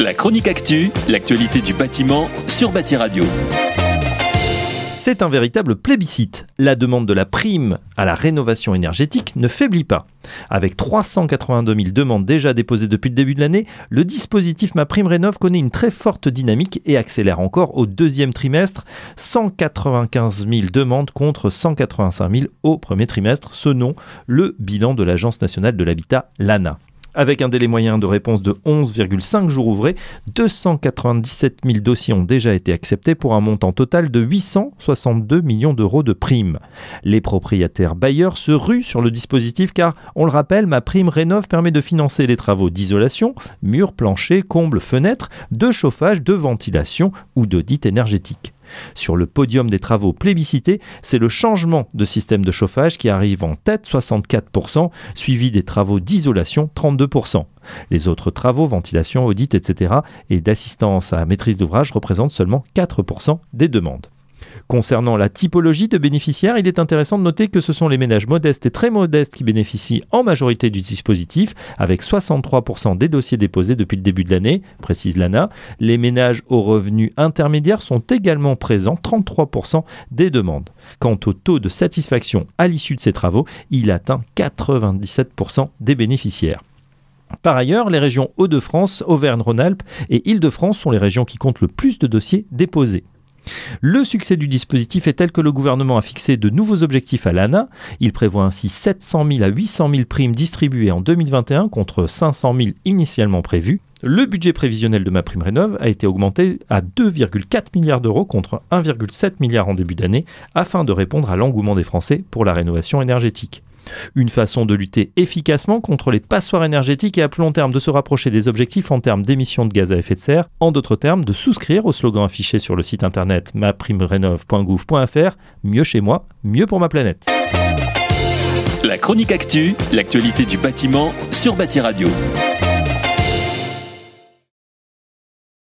La chronique actu, l'actualité du bâtiment sur Bâti Radio. C'est un véritable plébiscite. La demande de la prime à la rénovation énergétique ne faiblit pas. Avec 382 000 demandes déjà déposées depuis le début de l'année, le dispositif Ma Prime Rénov connaît une très forte dynamique et accélère encore au deuxième trimestre. 195 000 demandes contre 185 000 au premier trimestre, selon le bilan de l'Agence nationale de l'habitat, l'ANA. Avec un délai moyen de réponse de 11,5 jours ouvrés, 297 000 dossiers ont déjà été acceptés pour un montant total de 862 millions d'euros de primes. Les propriétaires bailleurs se ruent sur le dispositif car, on le rappelle, ma prime Rénov permet de financer les travaux d'isolation, murs, planchers, combles, fenêtres, de chauffage, de ventilation ou d'audit énergétique. Sur le podium des travaux plébiscités, c'est le changement de système de chauffage qui arrive en tête 64%, suivi des travaux d'isolation 32%. Les autres travaux, ventilation, audit, etc. et d'assistance à maîtrise d'ouvrage représentent seulement 4% des demandes. Concernant la typologie de bénéficiaires, il est intéressant de noter que ce sont les ménages modestes et très modestes qui bénéficient en majorité du dispositif, avec 63% des dossiers déposés depuis le début de l'année, précise l'ANA. Les ménages aux revenus intermédiaires sont également présents, 33% des demandes. Quant au taux de satisfaction à l'issue de ces travaux, il atteint 97% des bénéficiaires. Par ailleurs, les régions Hauts-de-France, Auvergne-Rhône-Alpes et Île-de-France sont les régions qui comptent le plus de dossiers déposés. Le succès du dispositif est tel que le gouvernement a fixé de nouveaux objectifs à l'ANA. Il prévoit ainsi 700 000 à 800 000 primes distribuées en 2021 contre 500 000 initialement prévues. Le budget prévisionnel de ma prime rénov a été augmenté à 2,4 milliards d'euros contre 1,7 milliard en début d'année afin de répondre à l'engouement des Français pour la rénovation énergétique. Une façon de lutter efficacement contre les passoires énergétiques et à plus long terme de se rapprocher des objectifs en termes d'émissions de gaz à effet de serre, en d'autres termes de souscrire au slogan affiché sur le site internet maprimerenov.gouv.fr Mieux chez moi, mieux pour ma planète. La chronique actu, l'actualité du bâtiment sur Bâti Radio.